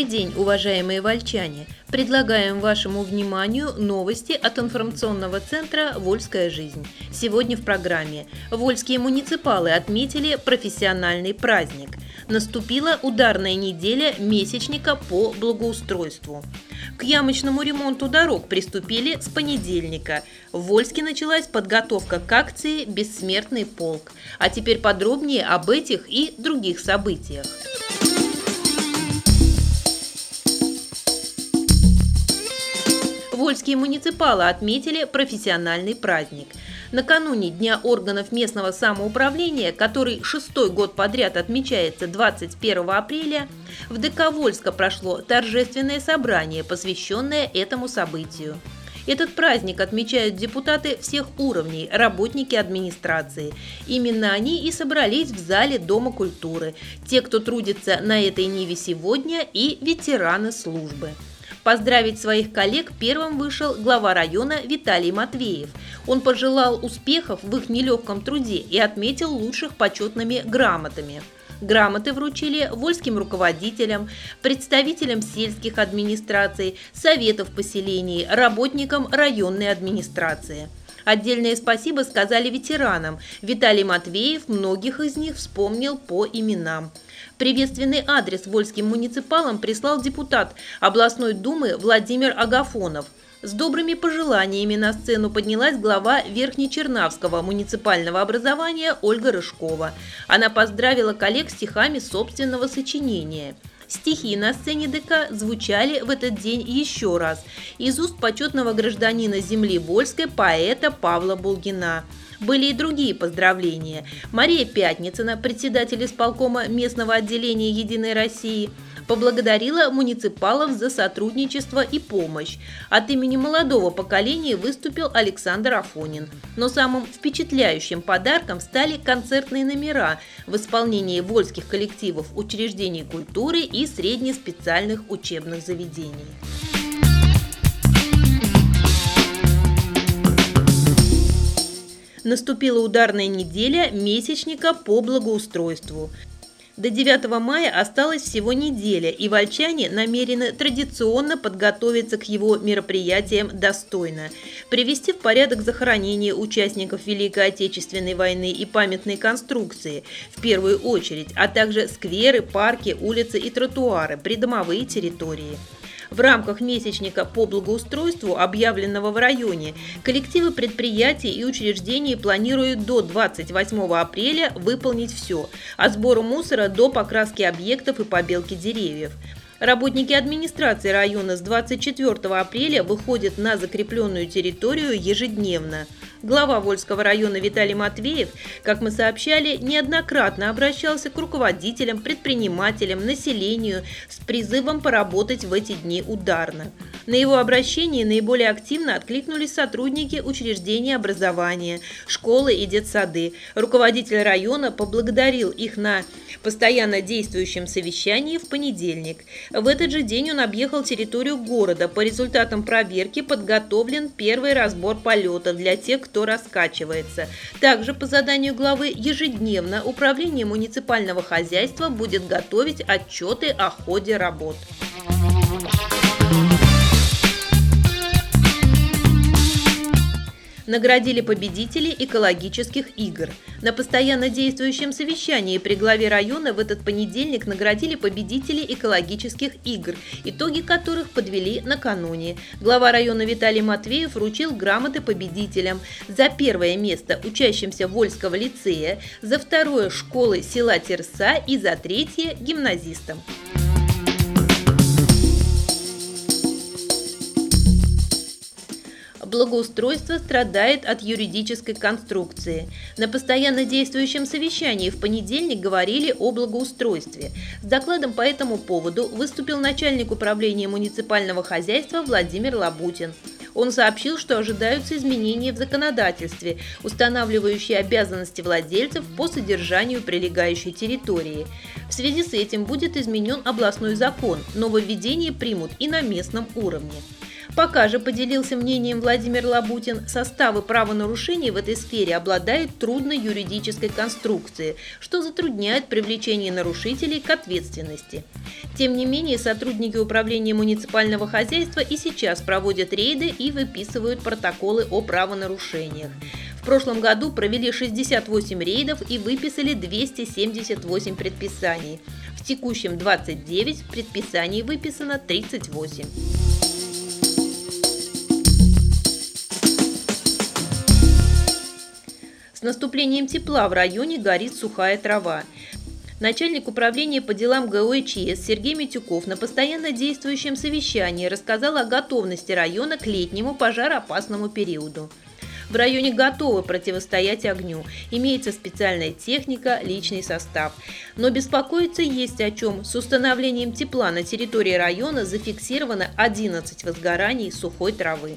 Добрый день, уважаемые вольчане! Предлагаем вашему вниманию новости от информационного центра «Вольская жизнь». Сегодня в программе «Вольские муниципалы отметили профессиональный праздник». Наступила ударная неделя месячника по благоустройству. К ямочному ремонту дорог приступили с понедельника. В Вольске началась подготовка к акции «Бессмертный полк». А теперь подробнее об этих и других событиях. Вольские муниципалы отметили профессиональный праздник. Накануне Дня органов местного самоуправления, который шестой год подряд отмечается 21 апреля, в ДК прошло торжественное собрание, посвященное этому событию. Этот праздник отмечают депутаты всех уровней, работники администрации. Именно они и собрались в зале Дома культуры, те, кто трудится на этой ниве сегодня, и ветераны службы. Поздравить своих коллег первым вышел глава района Виталий Матвеев. Он пожелал успехов в их нелегком труде и отметил лучших почетными грамотами. Грамоты вручили вольским руководителям, представителям сельских администраций, советов поселений, работникам районной администрации. Отдельное спасибо сказали ветеранам. Виталий Матвеев многих из них вспомнил по именам. Приветственный адрес вольским муниципалам прислал депутат областной думы Владимир Агафонов. С добрыми пожеланиями на сцену поднялась глава Верхнечернавского муниципального образования Ольга Рыжкова. Она поздравила коллег стихами собственного сочинения. Стихи на сцене ДК звучали в этот день еще раз из уст почетного гражданина земли Вольской поэта Павла Булгина. Были и другие поздравления. Мария Пятницына, председатель исполкома местного отделения «Единой России», поблагодарила муниципалов за сотрудничество и помощь. От имени молодого поколения выступил Александр Афонин. Но самым впечатляющим подарком стали концертные номера в исполнении вольских коллективов учреждений культуры и среднеспециальных учебных заведений. Наступила ударная неделя месячника по благоустройству. До 9 мая осталась всего неделя, и вольчане намерены традиционно подготовиться к его мероприятиям достойно, привести в порядок захоронение участников Великой Отечественной войны и памятные конструкции, в первую очередь, а также скверы, парки, улицы и тротуары, придомовые территории. В рамках месячника по благоустройству, объявленного в районе, коллективы предприятий и учреждений планируют до 28 апреля выполнить все – от сбора мусора до покраски объектов и побелки деревьев. Работники администрации района с 24 апреля выходят на закрепленную территорию ежедневно – Глава Вольского района Виталий Матвеев, как мы сообщали, неоднократно обращался к руководителям, предпринимателям, населению с призывом поработать в эти дни ударно. На его обращение наиболее активно откликнулись сотрудники учреждений образования, школы и детсады. Руководитель района поблагодарил их на постоянно действующем совещании в понедельник. В этот же день он объехал территорию города. По результатам проверки подготовлен первый разбор полетов для тех, кто раскачивается. Также по заданию главы ежедневно Управление муниципального хозяйства будет готовить отчеты о ходе работ. Наградили победителей экологических игр. На постоянно действующем совещании при главе района в этот понедельник наградили победителей экологических игр, итоги которых подвели накануне. Глава района Виталий Матвеев вручил грамоты победителям за первое место учащимся Вольского лицея, за второе школы села Терса и за третье гимназистам. Благоустройство страдает от юридической конструкции. На постоянно действующем совещании в понедельник говорили о благоустройстве. С докладом по этому поводу выступил начальник управления муниципального хозяйства Владимир Лабутин. Он сообщил, что ожидаются изменения в законодательстве, устанавливающие обязанности владельцев по содержанию прилегающей территории. В связи с этим будет изменен областной закон, нововведения примут и на местном уровне. Пока же, поделился мнением Владимир Лабутин, составы правонарушений в этой сфере обладают трудной юридической конструкцией, что затрудняет привлечение нарушителей к ответственности. Тем не менее, сотрудники управления муниципального хозяйства и сейчас проводят рейды и выписывают протоколы о правонарушениях. В прошлом году провели 68 рейдов и выписали 278 предписаний. В текущем 29 предписаний выписано 38. С наступлением тепла в районе горит сухая трава. Начальник управления по делам ГОИЧС Сергей Митюков на постоянно действующем совещании рассказал о готовности района к летнему пожароопасному периоду. В районе готовы противостоять огню. Имеется специальная техника, личный состав. Но беспокоиться есть о чем. С установлением тепла на территории района зафиксировано 11 возгораний сухой травы.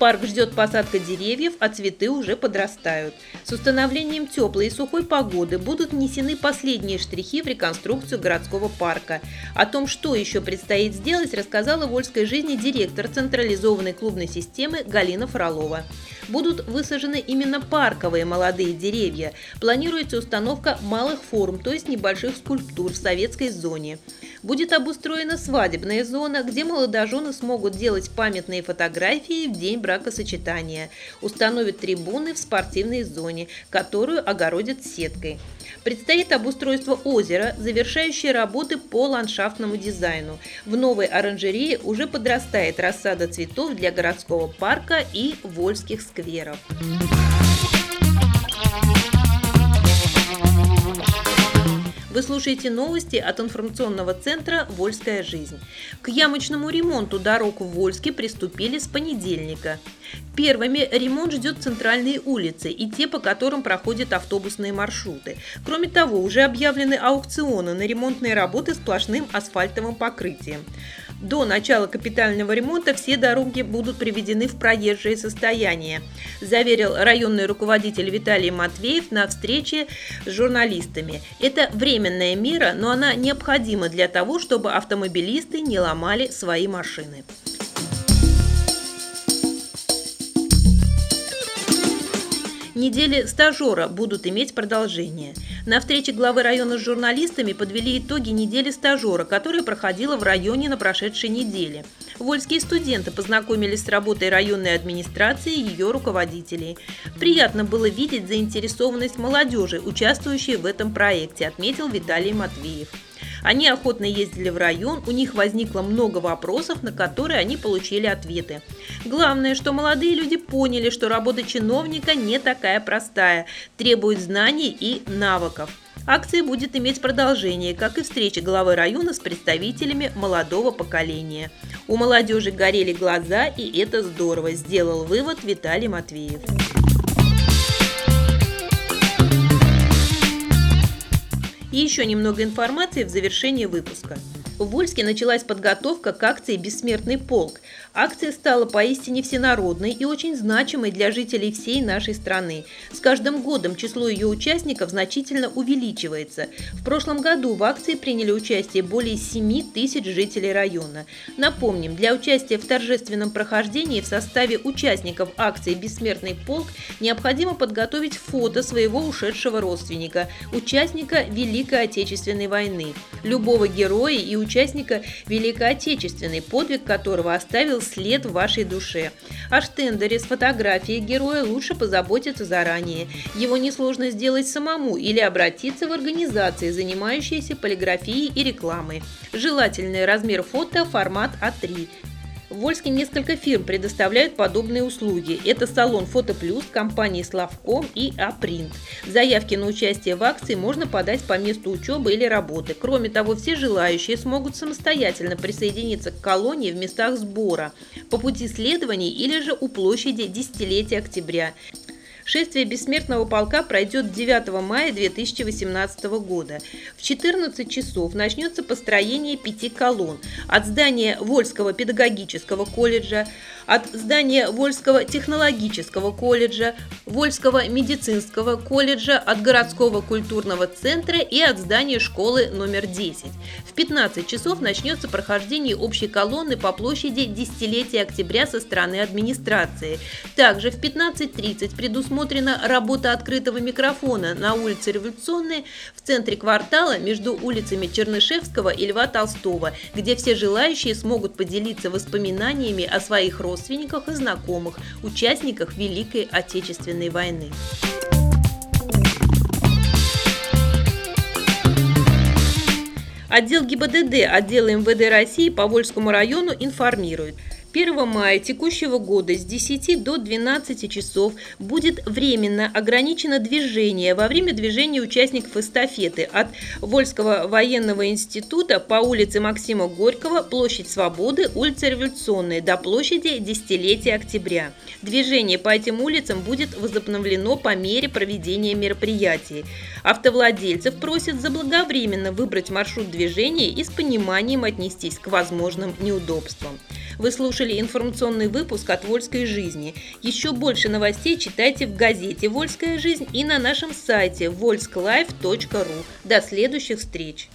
Парк ждет посадка деревьев, а цветы уже подрастают. С установлением теплой и сухой погоды будут внесены последние штрихи в реконструкцию городского парка. О том, что еще предстоит сделать, рассказала Вольской жизни директор централизованной клубной системы Галина Фролова. Будут высажены именно парковые молодые деревья. Планируется установка малых форм, то есть небольших скульптур в советской зоне. Будет обустроена свадебная зона, где молодожены смогут делать памятные фотографии в день бракосочетания. Установят трибуны в спортивной зоне, которую огородят сеткой. Предстоит обустройство озера, завершающие работы по ландшафтному дизайну. В новой оранжерее уже подрастает рассада цветов для городского парка и вольских скверов. Вы слушаете новости от информационного центра «Вольская жизнь». К ямочному ремонту дорог в Вольске приступили с понедельника. Первыми ремонт ждет центральные улицы и те, по которым проходят автобусные маршруты. Кроме того, уже объявлены аукционы на ремонтные работы сплошным асфальтовым покрытием. До начала капитального ремонта все дороги будут приведены в проезжее состояние, заверил районный руководитель Виталий Матвеев на встрече с журналистами. Это временная мера, но она необходима для того, чтобы автомобилисты не ломали свои машины. Недели стажера будут иметь продолжение. На встрече главы района с журналистами подвели итоги недели стажера, которая проходила в районе на прошедшей неделе. Вольские студенты познакомились с работой районной администрации и ее руководителей. Приятно было видеть заинтересованность молодежи, участвующей в этом проекте, отметил Виталий Матвеев. Они охотно ездили в район, у них возникло много вопросов, на которые они получили ответы. Главное, что молодые люди поняли, что работа чиновника не такая простая, требует знаний и навыков. Акция будет иметь продолжение, как и встреча главы района с представителями молодого поколения. У молодежи горели глаза, и это здорово, сделал вывод Виталий Матвеев. И еще немного информации в завершение выпуска. В Вольске началась подготовка к акции «Бессмертный полк». Акция стала поистине всенародной и очень значимой для жителей всей нашей страны. С каждым годом число ее участников значительно увеличивается. В прошлом году в акции приняли участие более 7 тысяч жителей района. Напомним, для участия в торжественном прохождении в составе участников акции «Бессмертный полк» необходимо подготовить фото своего ушедшего родственника, участника Великой Отечественной войны, любого героя и участника Великой Отечественной, подвиг которого оставил след в вашей душе. О штендере с фотографией героя лучше позаботиться заранее. Его несложно сделать самому или обратиться в организации, занимающиеся полиграфией и рекламой. Желательный размер фото формат А3. В Вольске несколько фирм предоставляют подобные услуги. Это салон «Фото Плюс», компании «Славком» и «Апринт». Заявки на участие в акции можно подать по месту учебы или работы. Кроме того, все желающие смогут самостоятельно присоединиться к колонии в местах сбора, по пути следований или же у площади десятилетия октября. Шествие бессмертного полка пройдет 9 мая 2018 года. В 14 часов начнется построение пяти колонн от здания Вольского педагогического колледжа, от здания Вольского технологического колледжа, Вольского медицинского колледжа, от городского культурного центра и от здания школы номер 10. В 15 часов начнется прохождение общей колонны по площади десятилетия октября со стороны администрации. Также в 15.30 предусмотрена работа открытого микрофона на улице Революционной в центре квартала между улицами Чернышевского и Льва Толстого, где все желающие смогут поделиться воспоминаниями о своих родственниках и знакомых, участниках Великой Отечественной войны. Отдел ГИБДД отдела МВД России по Вольскому району информирует – 1 мая текущего года с 10 до 12 часов будет временно ограничено движение во время движения участников эстафеты от Вольского военного института по улице Максима Горького, площадь Свободы, улица Революционная до площади Десятилетия Октября. Движение по этим улицам будет возобновлено по мере проведения мероприятий. Автовладельцев просят заблаговременно выбрать маршрут движения и с пониманием отнестись к возможным неудобствам. Вы слушали информационный выпуск от «Вольской жизни». Еще больше новостей читайте в газете «Вольская жизнь» и на нашем сайте volsklife.ru. До следующих встреч!